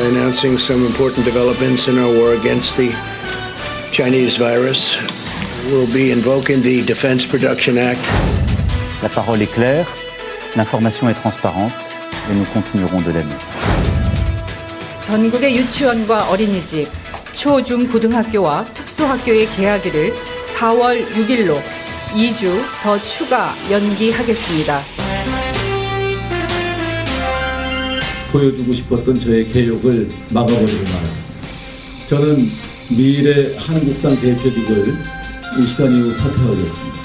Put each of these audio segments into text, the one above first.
by announcing some important developments in our war against the Chinese virus. We'll be invoking the Defense Production Act. La parole est claire, l'information est transparente et nous continuerons de l'aimer. 전국의 유치원과 어린이집, 초, 중, 고등학교와 특수학교의 개학일을 4월 6일로 2주 더 추가 연기하겠습니다. 보여주고 싶었던 저의 개욕을 막아버리고 말았습니다. 저는 미래 한국당 대표직을 이 시간 이후 사퇴하겠습니다.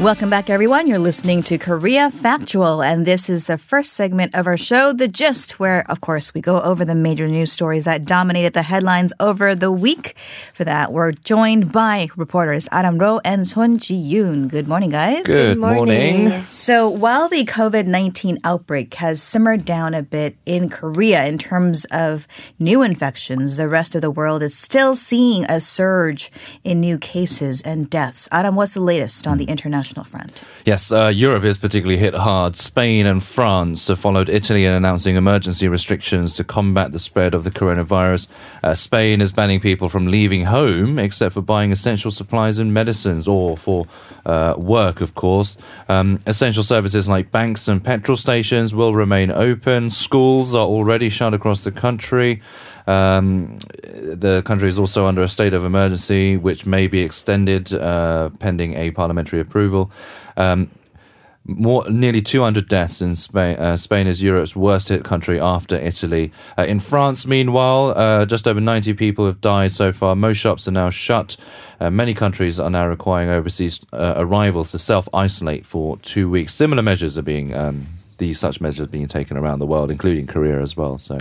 Welcome back, everyone. You're listening to Korea Factual, and this is the first segment of our show, The Gist, where, of course, we go over the major news stories that dominated the headlines over the week. For that, we're joined by reporters Adam Roh and Son Ji-yoon. Good morning, guys. Good morning. So, while the COVID 19 outbreak has simmered down a bit in Korea in terms of new infections, the rest of the world is still seeing a surge in new cases and deaths. Adam, what's the latest on the international front? Yes, uh, Europe is particularly hit hard. Spain and France have followed Italy in announcing emergency restrictions to combat the spread of the coronavirus. Uh, Spain is banning people from leaving home except for buying essential supplies and medicines or for uh, work, of course. Um, essential services like banks and petrol stations will remain open. Schools are already shut across the country. Um, the country is also under a state of emergency, which may be extended uh, pending a parliamentary approval. Um, more, nearly 200 deaths in Spain. Uh, Spain is Europe's worst hit country after Italy. Uh, in France, meanwhile, uh, just over 90 people have died so far. Most shops are now shut. Uh, many countries are now requiring overseas uh, arrivals to self isolate for two weeks. Similar measures are being, um, these such measures being taken around the world, including Korea as well. So,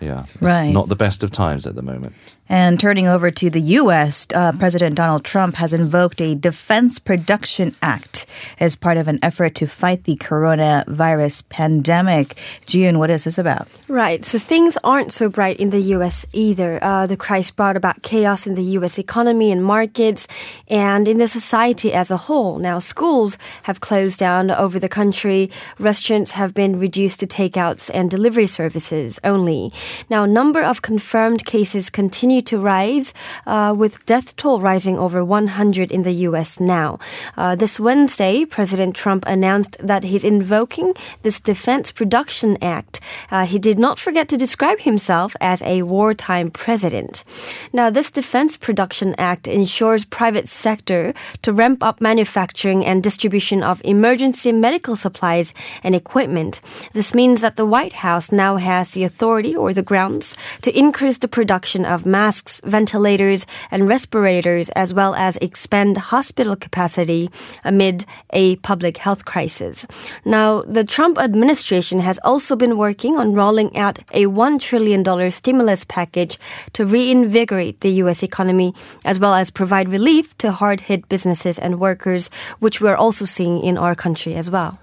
yeah, it's Right. not the best of times at the moment. And turning over to the U.S., uh, President Donald Trump has invoked a Defense Production Act as part of an effort to fight the coronavirus pandemic. June, what is this about? Right. So things aren't so bright in the U.S. either. Uh, the crisis brought about chaos in the U.S. economy and markets and in the society as a whole. Now, schools have closed down over the country. Restaurants have been reduced to takeouts and delivery services only. Now, a number of confirmed cases continue to rise, uh, with death toll rising over 100 in the U.S. now. Uh, this Wednesday, President Trump announced that he's invoking this Defense Production Act. Uh, he did not forget to describe himself as a wartime president. Now, this Defense Production Act ensures private sector to ramp up manufacturing and distribution of emergency medical supplies and equipment. This means that the White House now has the authority or the grounds to increase the production of masks, ventilators, and respirators, as well as expand hospital capacity amid a public health crisis. Now, the Trump administration has also been working on rolling out a $1 trillion stimulus package to reinvigorate the U.S. economy, as well as provide relief to hard hit businesses and workers, which we're also seeing in our country as well.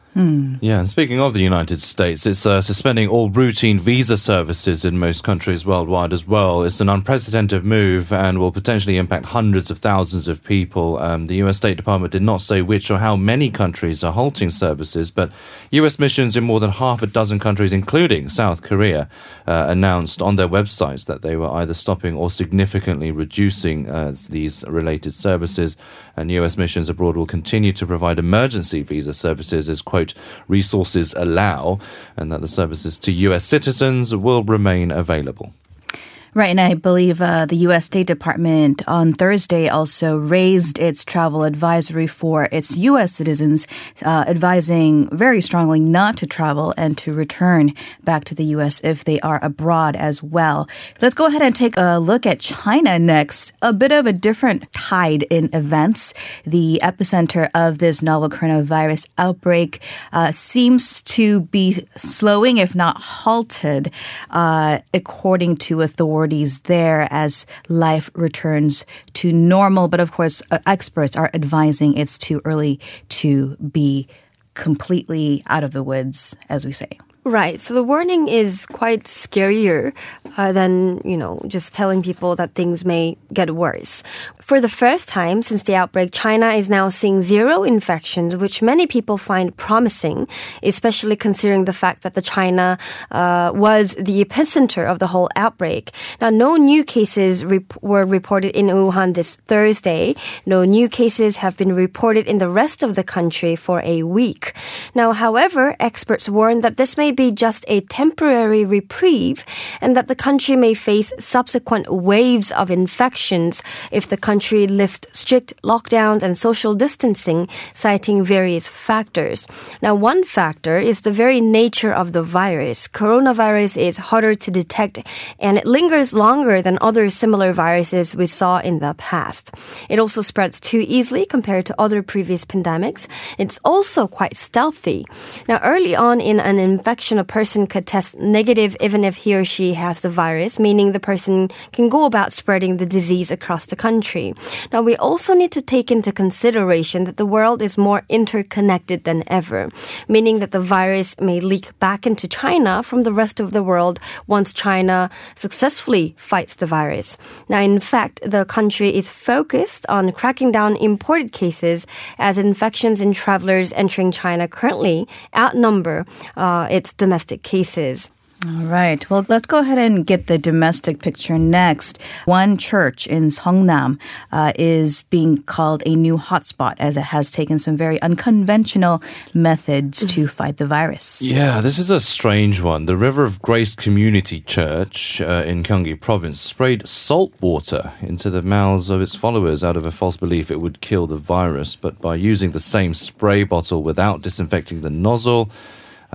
Yeah, and speaking of the United States, it's uh, suspending all routine visa services in most countries worldwide as well. It's an unprecedented move and will potentially impact hundreds of thousands of people. Um, the U.S. State Department did not say which or how many countries are halting services, but U.S. missions in more than half a dozen countries, including South Korea, uh, announced on their websites that they were either stopping or significantly reducing uh, these related services. And U.S. missions abroad will continue to provide emergency visa services as, quote, resources allow, and that the services to U.S. citizens will remain available. Right, and I believe uh, the U.S. State Department on Thursday also raised its travel advisory for its U.S. citizens, uh, advising very strongly not to travel and to return back to the U.S. if they are abroad as well. Let's go ahead and take a look at China next. A bit of a different tide in events. The epicenter of this novel coronavirus outbreak uh, seems to be slowing, if not halted, uh, according to authorities there as life returns to normal. But of course, uh, experts are advising it's too early to be completely out of the woods, as we say. Right. So the warning is quite scarier uh, than, you know, just telling people that things may get worse. For the first time since the outbreak, China is now seeing zero infections, which many people find promising, especially considering the fact that the China uh, was the epicenter of the whole outbreak. Now, no new cases rep- were reported in Wuhan this Thursday. No new cases have been reported in the rest of the country for a week. Now, however, experts warn that this may be just a temporary reprieve and that the country may face subsequent waves of infections if the country lifts strict lockdowns and social distancing, citing various factors. Now, one factor is the very nature of the virus. Coronavirus is harder to detect and it lingers longer than other similar viruses we saw in the past. It also spreads too easily compared to other previous pandemics. It's also quite stealthy. Now, early on in an infection, a person could test negative even if he or she has the virus, meaning the person can go about spreading the disease across the country. Now, we also need to take into consideration that the world is more interconnected than ever, meaning that the virus may leak back into China from the rest of the world once China successfully fights the virus. Now, in fact, the country is focused on cracking down imported cases as infections in travelers entering China currently outnumber uh, its domestic cases. All right. Well, let's go ahead and get the domestic picture next. One church in Seongnam uh, is being called a new hotspot as it has taken some very unconventional methods to fight the virus. Yeah, this is a strange one. The River of Grace Community Church uh, in Gyeonggi Province sprayed salt water into the mouths of its followers out of a false belief it would kill the virus. But by using the same spray bottle without disinfecting the nozzle,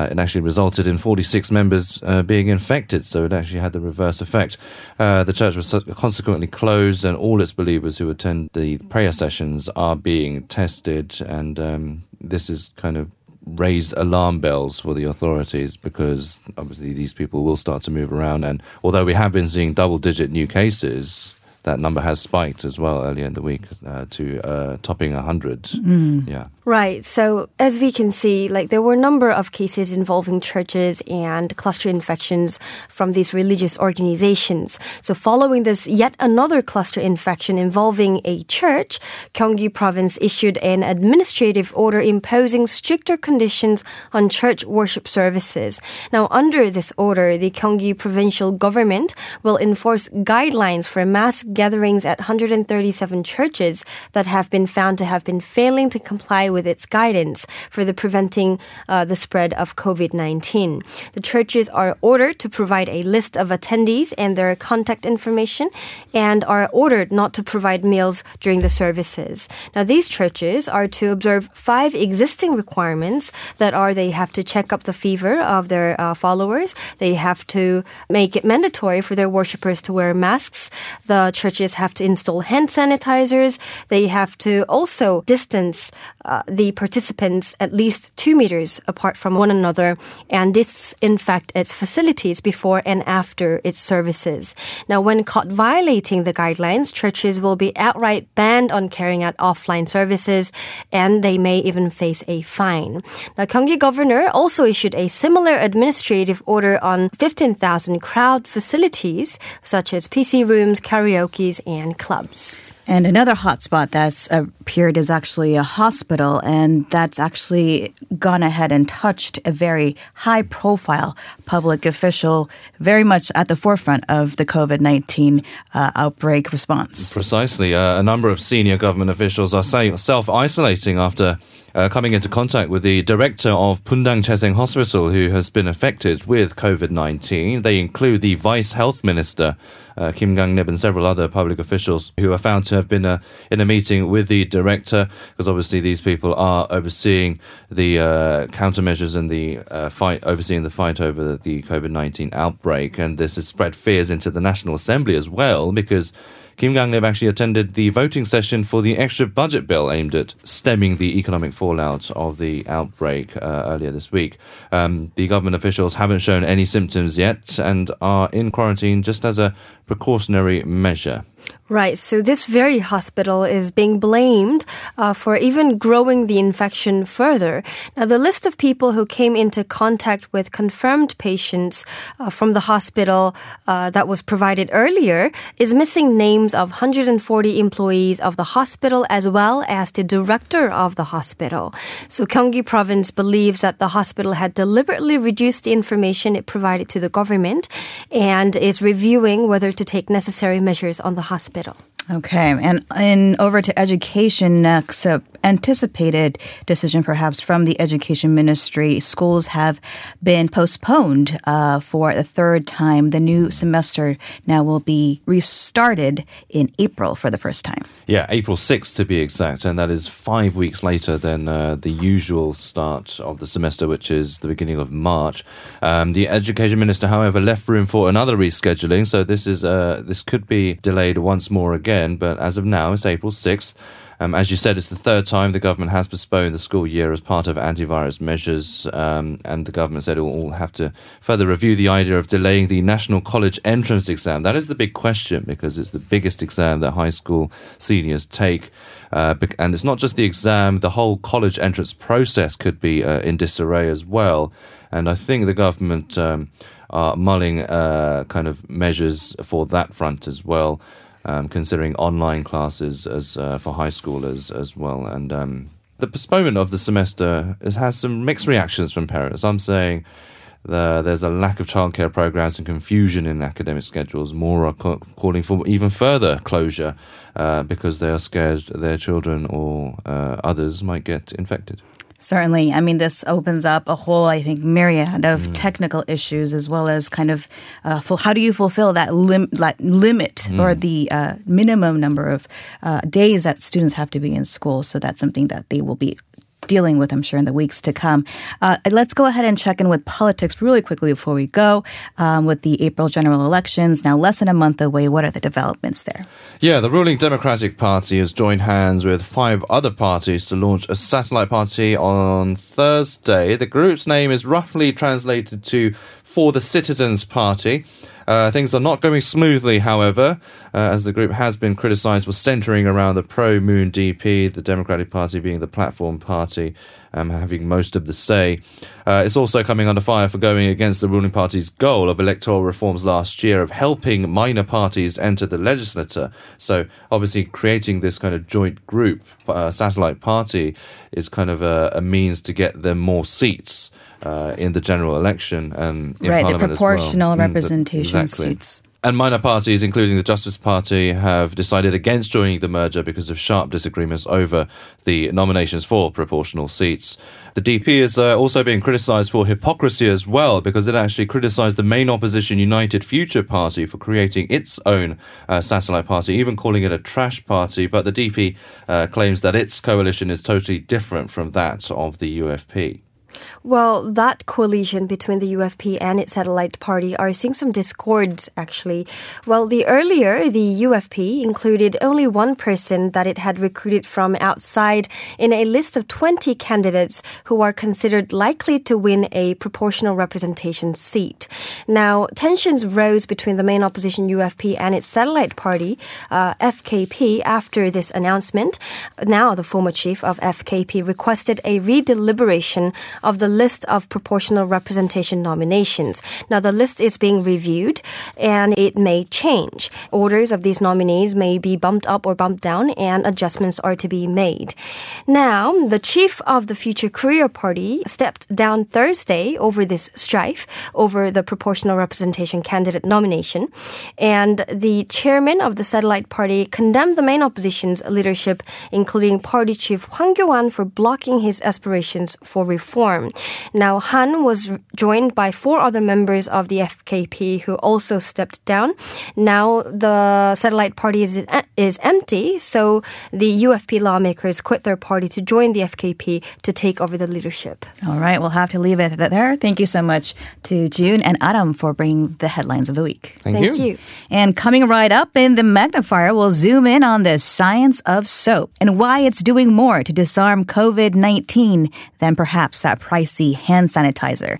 uh, it actually resulted in 46 members uh, being infected, so it actually had the reverse effect. Uh, the church was consequently closed, and all its believers who attend the prayer sessions are being tested, and um, this is kind of raised alarm bells for the authorities because obviously these people will start to move around. And although we have been seeing double digit new cases, that number has spiked as well earlier in the week uh, to uh, topping 100. Mm. Yeah. Right. So as we can see, like there were a number of cases involving churches and cluster infections from these religious organizations. So following this yet another cluster infection involving a church, Gyeonggi province issued an administrative order imposing stricter conditions on church worship services. Now under this order, the Gyeonggi provincial government will enforce guidelines for mass gatherings at 137 churches that have been found to have been failing to comply with its guidance for the preventing uh, the spread of COVID-19. The churches are ordered to provide a list of attendees and their contact information and are ordered not to provide meals during the services. Now, these churches are to observe five existing requirements that are they have to check up the fever of their uh, followers. They have to make it mandatory for their worshippers to wear masks. The churches have to install hand sanitizers. They have to also distance uh, the participants at least two meters apart from one another and disinfect its facilities before and after its services. Now, when caught violating the guidelines, churches will be outright banned on carrying out offline services and they may even face a fine. Now, Gyeonggi governor also issued a similar administrative order on 15,000 crowd facilities such as PC rooms, karaoke's, and clubs. And another hotspot that's appeared is actually a hospital, and that's actually gone ahead and touched a very high profile public official, very much at the forefront of the COVID 19 uh, outbreak response. Precisely. Uh, a number of senior government officials are self isolating after uh, coming into contact with the director of Bundang Jesaeng Hospital, who has been affected with COVID 19. They include the vice health minister, uh, Kim Gang-lip, and several other public officials who are found to have been uh, in a meeting with the director, because obviously these people are overseeing the uh, countermeasures and the uh, fight, overseeing the fight over the COVID 19 outbreak. And this has spread fears into the National Assembly as well, because Kim Gang-lip actually attended the voting session for the extra budget bill aimed at stemming the economic fallout of the outbreak uh, earlier this week. Um, the government officials haven't shown any symptoms yet and are in quarantine just as a precautionary measure. Right. So this very hospital is being blamed uh, for even growing the infection further. Now, the list of people who came into contact with confirmed patients uh, from the hospital uh, that was provided earlier is missing names of 140 employees of the hospital as well as the director of the hospital. So Gyeonggi province believes that the hospital had deliberately reduced the information it provided to the government and is reviewing whether to take necessary measures on the hospital. Okay, and in over to education next. A anticipated decision, perhaps from the education ministry. Schools have been postponed uh, for the third time. The new semester now will be restarted in April for the first time. Yeah, April 6th to be exact, and that is five weeks later than uh, the usual start of the semester, which is the beginning of March. Um, the education minister, however, left room for another rescheduling, so this is uh, this could be delayed once more again. But as of now, it's April 6th. Um, as you said, it's the third time the government has postponed the school year as part of antivirus measures, um, and the government said it will all have to further review the idea of delaying the national college entrance exam. That is the big question because it's the biggest exam that high school seniors take. Uh, and it's not just the exam, the whole college entrance process could be uh, in disarray as well. And I think the government um, are mulling uh, kind of measures for that front as well um, considering online classes as uh, for high schoolers as well. And um, the postponement of the semester has some mixed reactions from parents. I'm saying the, there's a lack of childcare programs and confusion in academic schedules. More are ca- calling for even further closure uh, because they are scared their children or uh, others might get infected. Certainly. I mean, this opens up a whole, I think, myriad of mm. technical issues as well as kind of uh, full, how do you fulfill that, lim- that limit mm. or the uh, minimum number of uh, days that students have to be in school. So that's something that they will be dealing with, I'm sure, in the weeks to come. Uh, let's go ahead and check in with politics really quickly before we go um, with the April general elections. Now, less than a month away. What are the developments there? Yeah, the ruling Democratic Party has joined hands with five other parties to launch a satellite party on Thursday. The group's name is roughly translated to For the Citizens Party. Uh, things are not going smoothly, however, uh, as the group has been criticised for centering around the pro Moon DP, the Democratic Party being the platform party, um, having most of the say. Uh, it's also coming under fire for going against the ruling party's goal of electoral reforms last year of helping minor parties enter the legislature. So, obviously, creating this kind of joint group, uh, satellite party, is kind of a, a means to get them more seats uh, in the general election and in right, Parliament the proportional well. Mm, representation exactly. seats. And minor parties, including the Justice Party, have decided against joining the merger because of sharp disagreements over the nominations for proportional seats. The DP is uh, also being criticised for hypocrisy as well because it actually criticised the main opposition United Future Party for creating its own uh, satellite party, even calling it a trash party. But the DP uh, claims that its coalition is totally different from that of the UFP. Well, that coalition between the UFP and its satellite party are seeing some discords, actually. Well, the earlier, the UFP included only one person that it had recruited from outside in a list of 20 candidates who are considered likely to win a proportional representation seat. Now, tensions rose between the main opposition UFP and its satellite party, uh, FKP, after this announcement. Now, the former chief of FKP requested a redeliberation of the list of proportional representation nominations. Now, the list is being reviewed and it may change. Orders of these nominees may be bumped up or bumped down, and adjustments are to be made. Now, the chief of the Future Korea Party stepped down Thursday over this strife over the proportional representation candidate nomination, and the chairman of the satellite party condemned the main opposition's leadership, including party chief Hwang Kyo-an, for blocking his aspirations for reform. Now, Han was joined by four other members of the FKP who also stepped down. Now, the satellite party is, is empty, so the UFP lawmakers quit their party to join the FKP to take over the leadership. All right, we'll have to leave it there. Thank you so much to June and Adam for bringing the headlines of the week. Thank, Thank you. you. And coming right up in the magnifier, we'll zoom in on the science of soap and why it's doing more to disarm COVID 19 than perhaps that pricey hand sanitizer.